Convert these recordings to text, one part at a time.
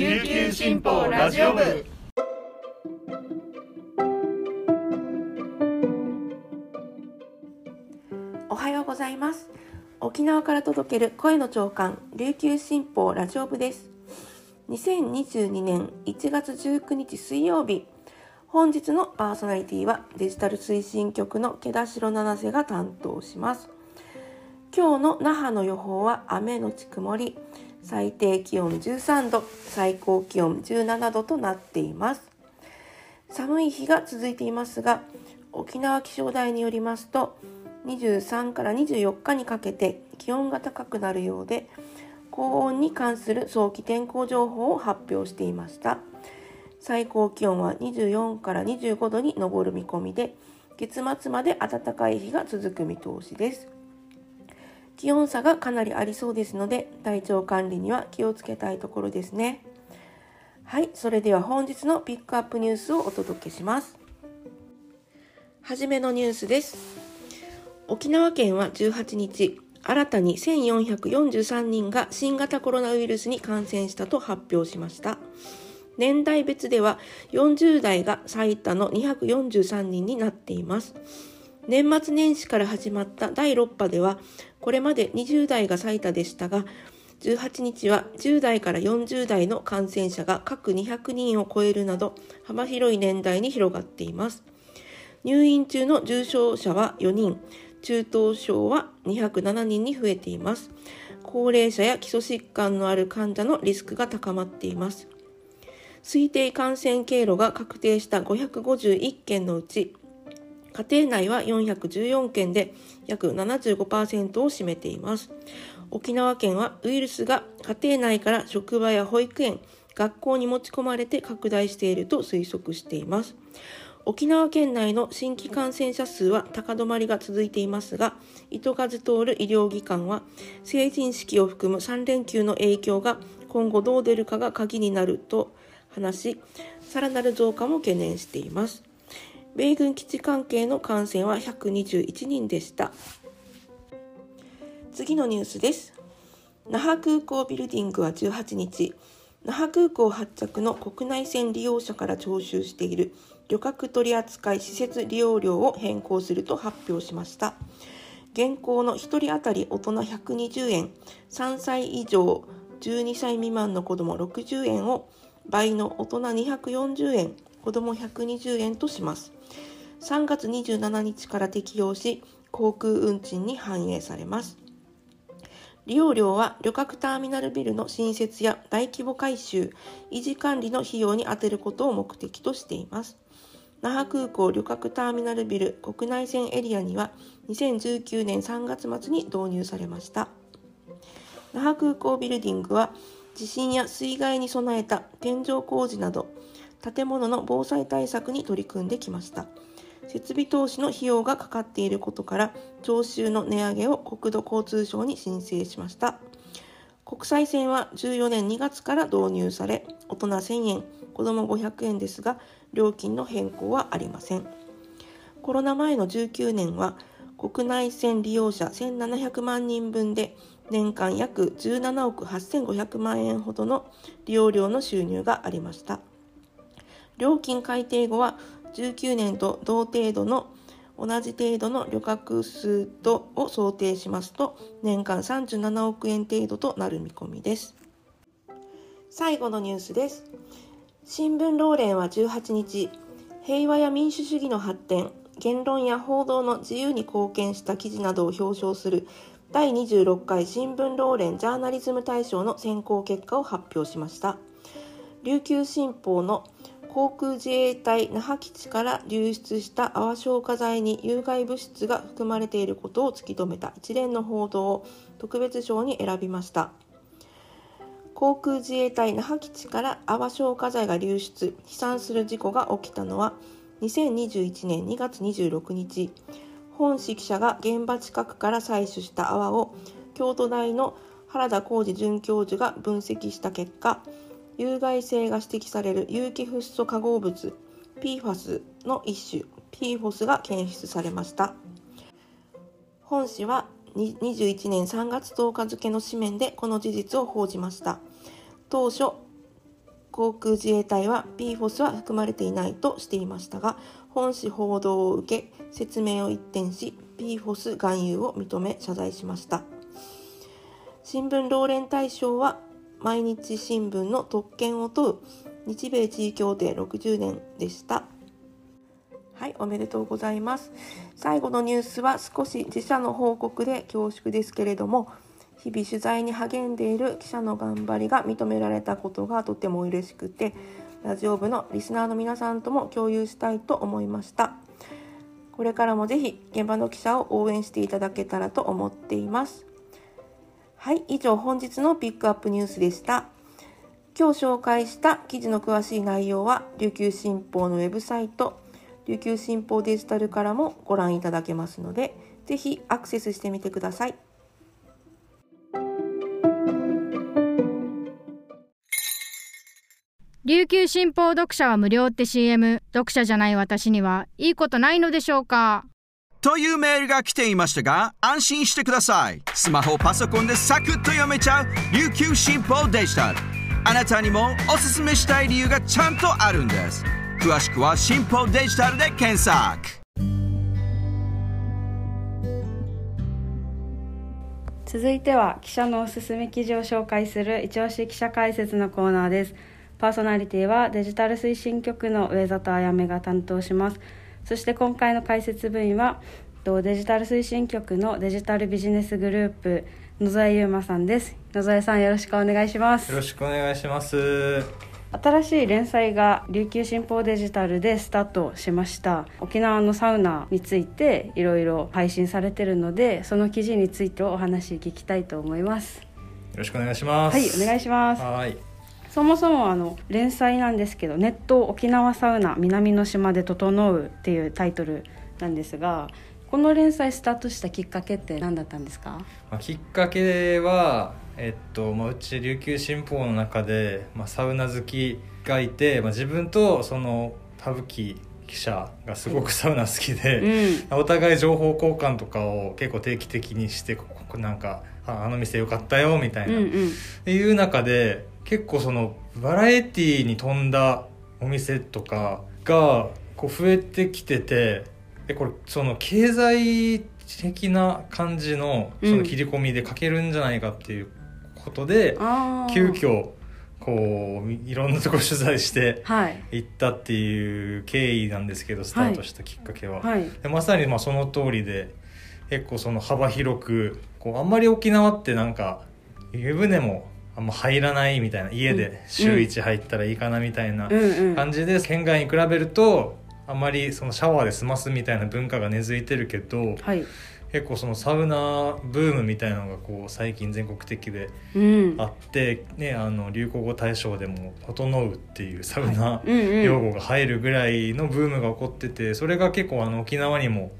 琉球新報ラジオ部。おはようございます。沖縄から届ける声の長官琉球新報ラジオ部です。2022年1月19日水曜日。本日のパーソナリティはデジタル推進局の毛田代七瀬が担当します。今日の那覇の予報は雨のち曇り。最低気温13度最高気温17度となっています。寒い日が続いていますが沖縄気象台によりますと23から24日にかけて気温が高くなるようで高温に関する早期天候情報を発表していました。最高気温は24から25度に上る見込みで月末まで暖かい日が続く見通しです。気温差がかなりありそうですので体調管理には気をつけたいところですね。はいそれでは本日のピックアップニュースをお届けします。はじめのニュースです。沖縄県は18日新たに1443人が新型コロナウイルスに感染したと発表しました。年代別では40代が最多の243人になっています。年末年始から始まった第6波ではこれまで20代が最多でしたが18日は10代から40代の感染者が各200人を超えるなど幅広い年代に広がっています。入院中の重症者は4人中等症は207人に増えています。高齢者や基礎疾患のある患者のリスクが高まっています。推定感染経路が確定した551件のうち家庭内は414件で約75%を占めています。沖縄県はウイルスが家庭内から職場や保育園学校に持ち込まれて拡大していると推測しています。沖縄県内の新規感染者数は高止まりが続いていますが糸数通る医療機関は成人式を含む3連休の影響が今後どう出るかが鍵になると話しさらなる増加も懸念しています。米軍基地関係の感染は121人でした。次のニュースです。那覇空港ビルディングは18日那覇空港発着の国内線利用者から徴収している旅客取扱施設利用料を変更すると発表しました。現行の1人当たり大人120円3歳以上12歳未満の子ども60円を倍の大人240円子ども120円とします。3月27日から適用し航空運賃に反映されます利用料は旅客ターミナルビルの新設や大規模改修、維持管理の費用に充てることを目的としています。那覇空港旅客ターミナルビル国内線エリアには2019年3月末に導入されました。那覇空港ビルディングは地震や水害に備えた天井工事など建物の防災対策に取り組んできました。設備投資の費用がかかっていることから徴収の値上げを国土交通省に申請しました。国際線は14年2月から導入され大人1000円子ども500円ですが料金の変更はありません。コロナ前の19年は国内線利用者1700万人分で年間約17億8500万円ほどの利用料の収入がありました。料金改定後は19年と同程度の同じ程度の旅客数とを想定しますと年間37億円程度となる見込みです。最後のニュースです。新聞労連は18日平和や民主主義の発展言論や報道の自由に貢献した記事などを表彰する第26回新聞労連ジャーナリズム大賞の選考結果を発表しました。琉球新報の航空自衛隊那覇基地から流出した泡消火剤に有害物質が含まれていることを突き止めた一連の報道を特別賞に選びました。航空自衛隊那覇基地から泡消火剤が流出飛散する事故が起きたのは2021年2月26日。本識者が現場近くから採取した泡を京都大の原田浩二准教授が分析した結果有害性が指摘される有機フッ素化合物 PFAS の一種 PFOS が検出されました。本誌は21年3月10日付の紙面でこの事実を報じました。当初航空自衛隊は PFOS は含まれていないとしていましたが本誌報道を受け説明を一転し PFOS 含有を認め謝罪しました。新聞労連大賞は毎日新聞の特権を問う日米地位協定60年でした。はいおめでとうございます。最後のニュースは少し自社の報告で恐縮ですけれども日々取材に励んでいる記者の頑張りが認められたことがとても嬉しくてラジオ部のリスナーの皆さんとも共有したいと思いました。これからもぜひ現場の記者を応援していただけたらと思っています。はい以上本日のピックアップニュースでした。今日紹介した記事の詳しい内容は琉球新報のウェブサイト琉球新報デジタルからもご覧いただけますのでぜひアクセスしてみてください。琉球新報読者は無料って CM 読者じゃない私にはいいことないのでしょうか？というメールが来ていましたが安心してください。スマホパソコンでサクッと読めちゃう琉球新報デジタル。あなたにもおすすめしたい理由がちゃんとあるんです。詳しくは新報デジタルで検索。続いては記者のおすすめ記事を紹介する一押し記者解説のコーナーです。パーソナリティはデジタル推進局の上里あやめが担当します。そして今回の解説部員はデジタル推進局のデジタルビジネスグループ野添優馬さんです。野添さんよろしくお願いします。よろしくお願いします。新しい連載が琉球新報デジタルでスタートしました。沖縄のサウナについていろいろ配信されてるのでその記事についてお話聞きたいと思います。よろしくお願いします。はいお願いします。はいそもそもあの連載なんですけど「ネット沖縄サウナ南の島で整う」っていうタイトルなんですがこの連載スタートしたきっかけって何だったんですか、まあ、きっかけは、えっとまあ、うち琉球新報の中で、まあ、サウナ好きがいて、まあ、自分とその田吹記者がすごくサウナ好きで、うん、お互い情報交換とかを結構定期的にしてここなんかあの店よかったよみたいな、うんうん、っていう中で結構そのバラエティーに富んだお店とかがこう増えてきててえこれその経済的な感じのその切り込みで書けるんじゃないかっていうことで、うん、急遽こういろんなところ取材して行ったっていう経緯なんですけど、スタートしたきっかけは。はいはい、でまさにまあその通りで結構その幅広くこうあんまり沖縄ってなんか湯船もあんま入らないみたいな。家で週1入ったらいいかなみたいな感じで県外に比べるとあんまりそのシャワーで済ますみたいな文化が根付いてるけど、はい、結構そのサウナブームみたいなのがこう最近全国的であって、うん、ね、あの流行語大賞でも「整う」っていうサウナ用語が入るぐらいのブームが起こっててそれが結構あの沖縄にも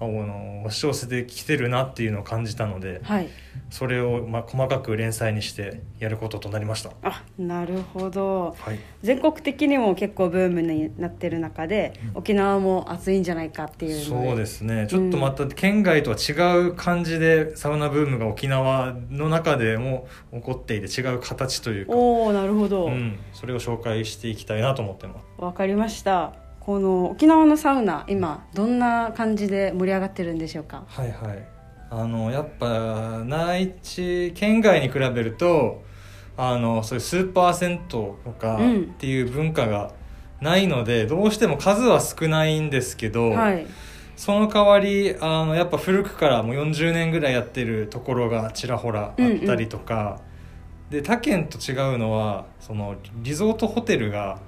あの押し寄せてきてるなっていうのを感じたので、はい、それをまあ細かく連載にしてやることとなりました。あなるほど、はい、全国的にも結構ブームになってる中で、うん、沖縄も暑いんじゃないかっていうそうですね。ちょっとまた県外とは違う感じでサウナブームが沖縄の中でも起こっていて違う形というか。おおなるほど、うん、それを紹介していきたいなと思ってます。わかりましたこの沖縄のサウナ今どんな感じで盛り上がってるんでしょうか？はいはい。あのやっぱ内地県外に比べるとあのそういうスーパー銭湯とかっていう文化がないので、うん、どうしても数は少ないんですけど、はい、その代わりあのやっぱ古くからもう40年ぐらいやってるところがちらほらあったりとか、うんうん、で他県と違うのはそのリゾートホテルが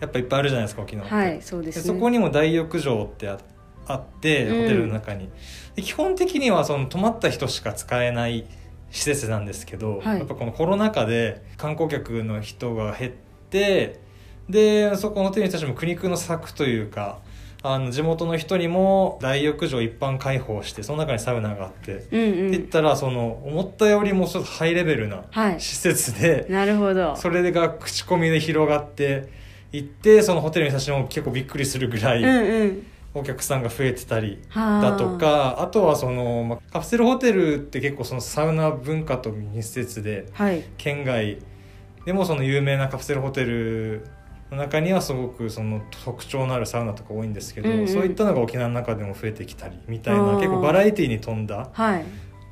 やっぱいっぱいあるじゃないですか沖縄って、はいそうです、ね、そこにも大浴場ってああってホテルの中に、うん、基本的にはその泊まった人しか使えない施設なんですけど、はい、やっぱこのコロナ禍で観光客の人が減ってでそこのホテルにたちも苦肉の策というかあの地元の人にも大浴場一般開放してその中にサウナがあって、うんうん、って言ったらその思ったよりもちょっとハイレベルな施設で、はい、なるほど。それが口コミで広がって行ってそのホテルに写真も結構びっくりするぐらい、お客さんが増えてたりだとかあ。とはその、まカプセルホテルって結構そのサウナ文化と密接で、はい、県外でもその有名なカプセルホテルの中にはすごくその特徴のあるサウナとか多いんですけど、うんうん。そういったのが沖縄の中でも増えてきたりみたいな結構バラエティーに富んだはい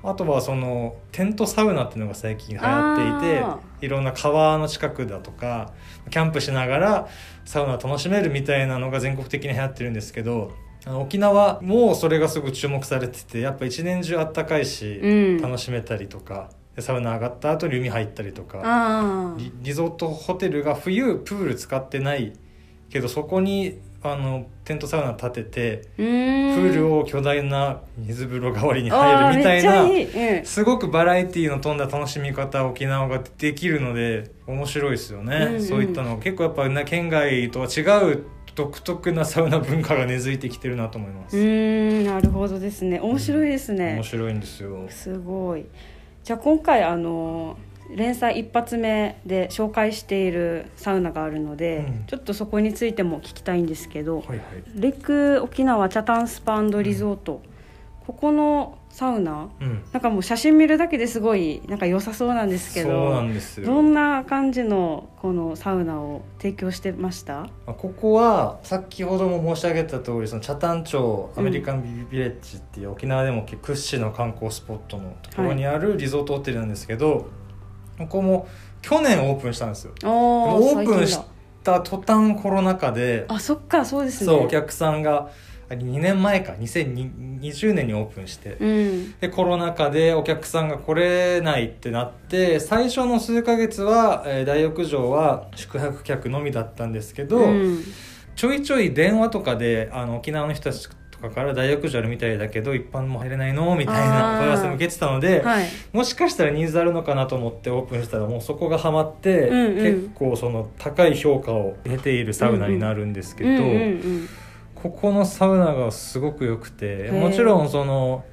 あとはそのテントサウナっていうのが最近流行っていてあいろんな川の近くだとかキャンプしながらサウナを楽しめるみたいなのが全国的に流行ってるんですけど沖縄もそれがすごく注目されててやっぱ一年中あったかいし、うん。楽しめたりとかでサウナ上がった後に海入ったりとかリゾートホテルが冬プール使ってないけどそこにあのテントサウナ立ててプールを巨大な水風呂代わりに入るみたいなうん。すごくバラエティーの飛んだ楽しみ方を沖縄ができるので面白いですよね、うんうん。そういったの結構やっぱね県外とは違う独特なサウナ文化が根付いてきてるなと思います、うーんなるほどですね。面白いですね。面白いんですよ。すごい。じゃあ今回あの連載一発目で紹介しているサウナがあるので、うん。ちょっとそこについても聞きたいんですけど、はいはい。レック沖縄チャタンスパリゾート、ここのサウナうん。なんかもう写真見るだけですごいなんか良さそうなんですけそうどなんですよ。どんな感じのこのサウナを提供してました？まあここは先ほども申し上げた通りその北谷町アメリカンビビレッジっていう沖縄でも屈指の観光スポットのところにあるリゾートホテルなんですけど、ここも去年オープンしたんですよ。オオープンした途端コロナ禍であそっかそうですね。そうお客さんがあ2年前か2020年にオープンして、うん。でコロナ禍でお客さんが来れないってなって最初の数ヶ月は、えー大浴場は宿泊客のみだったんですけど、うん。ちょいちょい電話とかであの沖縄の人たちとかから大浴場あるみたいだけど一般も入れないの？みたいなあー。問い合わせも受けてたので、はい。もしかしたらニーズあるのかなと思ってオープンしたらもうそこがハマって、うんうん。結構その高い評価を得ているサウナになるんですけど、ここのサウナがすごく良くてもちろんその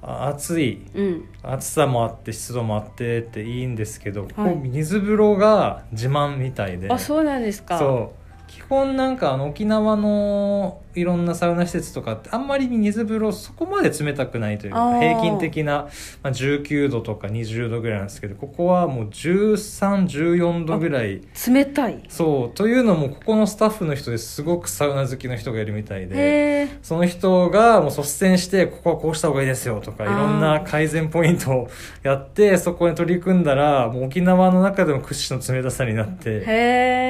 あ暑いうん。暑さもあって湿度もあってっていいんですけど、こはい。こ水風呂が自慢みたいで。あそうなんですか。そう基本なんかあの沖縄のいろんなサウナ施設とかってあんまり水風呂そこまで冷たくないというか平均的な、まあ、19度とか20度ぐらいなんですけどここはもう1314度ぐらい。冷たい。そうというのもここのスタッフの人ですごくサウナ好きの人がいるみたいでその人がもう率先してここはこうした方がいいですよとかいろんな改善ポイントをやってそこに取り組んだらもう沖縄の中でも屈指の冷たさになって。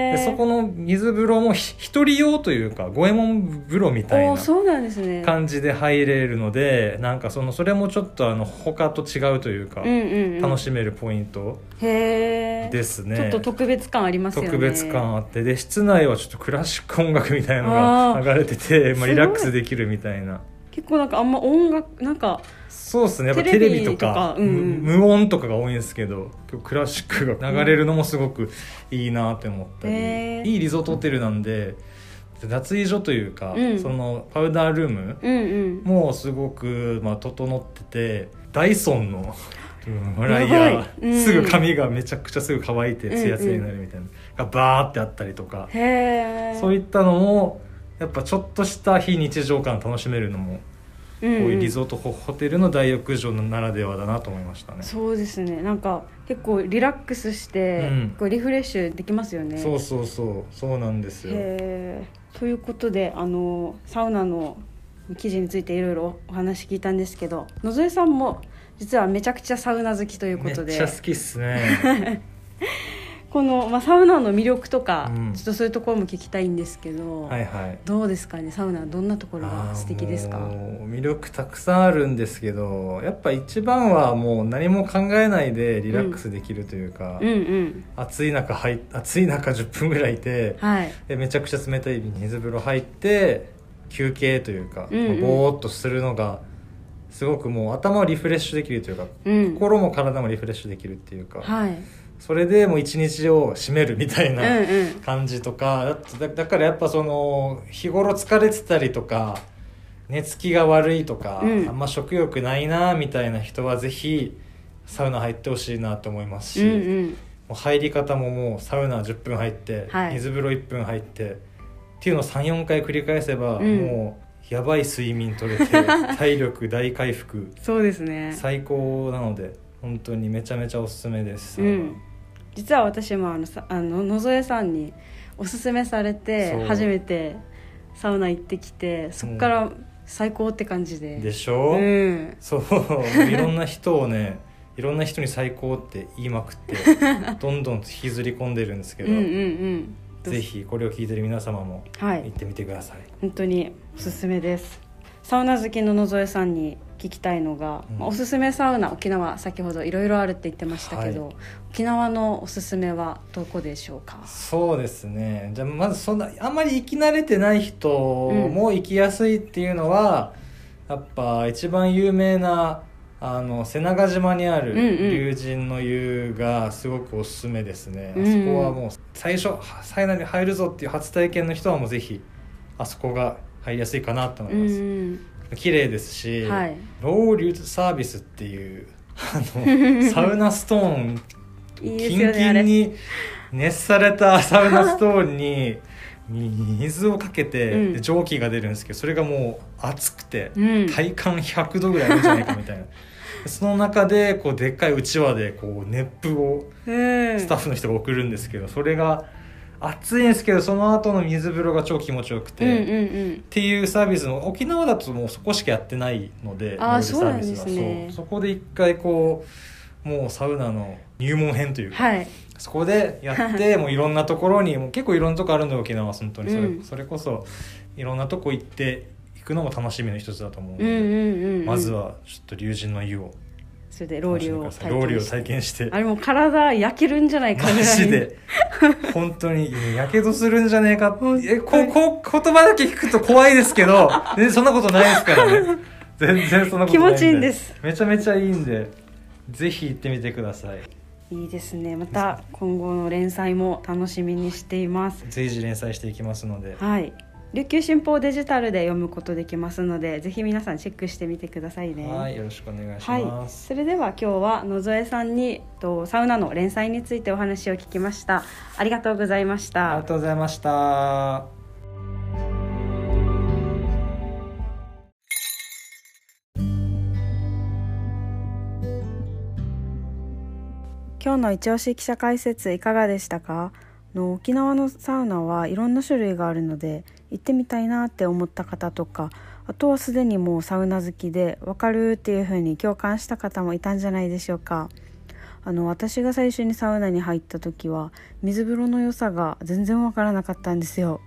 でそこの水風呂もひ一人用というか五右衛門風呂みたいな感じで入れるのでなんかそのそれもちょっとあの他と違うというか、うんうんうん。楽しめるポイントですね。ちょっと特別感ありますよね。特別感あってで室内はちょっとクラシック音楽みたいなのが流れててまあ、リラックスできるみたいな結構なんかあんま音楽なんかそうですね。やっぱテテレビとかうん無音とかが多いんですけど今日クラシックが流れるのもすごくいいなって思ったり、へー。いいリゾートホテルなんで脱衣所というか、うん。そのパウダールームうんうん。もすごく、まあ、整っててダイソンのうん ドライヤー、すぐ髪がめちゃくちゃすぐ乾いてツヤツヤになるみたいな、がバーってあったりとか、そういったのもやっぱちょっとした非日常感楽しめるのも、こういうリゾートホホテルの大浴場ならではだなと思いましたね。そうですねなんか結構リラックスして、うんこうリフレッシュできますよねそうそうそうそうなんですよ。ということであのサウナの記事についていろいろお話聞いたんですけど野添さんも実はめちゃくちゃサウナ好きというめことでっちゃ好きっすね。この、まあ、サウナの魅力とか、うん。ちょっとそういうところも聞きたいんですけど、はいはい。どうですかね？サウナどんなところが素敵ですか？あーもう魅力たくさんあるんですけどやっぱ一番はもう何も考えないでリラックスできるというか、うんうん。暑い中入っ暑い中10分ぐらいいてはい。でめちゃくちゃ冷たい水風呂入って休憩というか、うんうん。ぼーっとするのがすごくもう頭をリフレッシュできるというか、うん。心も体もリフレッシュできるっていうか、はいそれでもう一日を締めるみたいな、うんうん。感じとかだってだだからやっぱその日頃疲れてたりとか寝つきが悪いとか、うん。あんま食欲ないなみたいな人はぜひサウナ入ってほしいなと思いますし、うんうん。もう入り方ももうサウナ10分入って、はい。水風呂1分入ってっていうのを34回繰り返せば、うん。もうやばい睡眠取れて 体力大回復。そうですね。最高なので本当にめちゃめちゃおすすめです、うん。実は私もあのさあの野添さんにおすすめされて初めてサウナ行ってきてそっから最高って感じで。でしょ、うん。そう。いろんな人をねいろんな人に最高って言いまくって どんどん引きずり込んでるんですけど、うんうんうん。ぜひこれを聞いてる皆様もはい。行ってみてください、本当におすすめです。サウナ好きの野添さんに聞きたいのが、うん。まあおすすめサウナ沖縄先ほどいろいろあるって言ってましたけど、はい。沖縄のおすすめはどこでしょうか？そうですね。じゃあまずそんなあんまり行き慣れてない人も行きやすいっていうのは、やっぱ一番有名なあの瀬長島にあるうんうん。龍神の湯がすごくおすすめですね、うんあそこはもう最初サウナに入るぞっていう初体験の人はもうぜひあそこが入りやすいかなと思うんいます、うん綺麗ですし、はい。ロウリュサービスっていうあの サウナストーンキンキンに熱された サウナストーンに水をかけて、蒸気が出るんですけどそれがもう熱くて、うん。体感100度ぐらいあるんじゃないかみたいな。その中でこうでっかいうちわでこう熱風をうん。スタッフの人が送るんですけどそれが熱いんですけどその後の水風呂が超気持ちよくて、っていうサービスの沖縄だともうそこしかやってないのであそうなんですね。そこで一回こうもうサウナの入門編というか、はい。そこでやって もういろんなところにもう結構いろんなとこあるんだよ沖縄は。本当にそれ,、うん。それこそいろんなとこ行って行くのも楽しみの一つだと思うので、まずはちょっと龍神の湯をそれでロウリュを楽しんでくださいロウリュを体験して。あれもう体焼けるんじゃないかマぐらい。ジで。本当にやけどするんじゃねえか。えこうこう言葉だけ聞くと怖いですけど全然そんなことないですからね。全然そんなことない気持ちいいんです。めちゃめちゃいいんで。ぜひ行ってみてください。いいですね。また今後の連載も楽しみにしています。随時連載していきますので。はい琉球新報デジタルで読むことできますのでぜひ皆さんチェックしてみてくださいね。はいよろしくお願いしはい。ま、す、それでは今日は野添さんにとサウナの連載についてお話を聞きました。ありがとうございましありたがとうございました。今日の一押し記者解説いかがでしたか？の沖縄のサウナはいろんな種類があるので行ってみたいなって思った方とかあとはすでにもうサウナ好きでわかるっていう風に共感した方もいたんじゃないでしょうか。あの私が最初にサウナに入った時は水風呂の良さが全然わからなかったんですよ。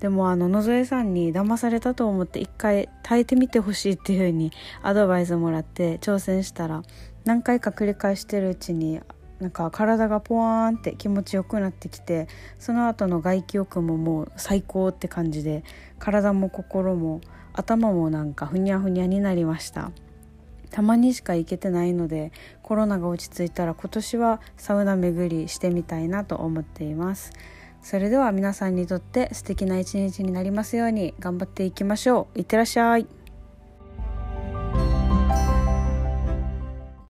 でもあの野添さんに騙されたと思って一回耐えてみてほしいっていう風にアドバイスもらって挑戦したら何回か繰り返してるうちになんか体がポワーンって気持ちよくなってきてその後の外気浴ももう最高って感じで体も心も頭もなんかふにゃふにゃになりました。たまにしか行けてないのでコロナが落ち着いたら今年はサウナ巡りしてみたいなと思っています。それでは皆さんにとって素敵な一日になりますように頑張っていきましょう。いってらっしゃい。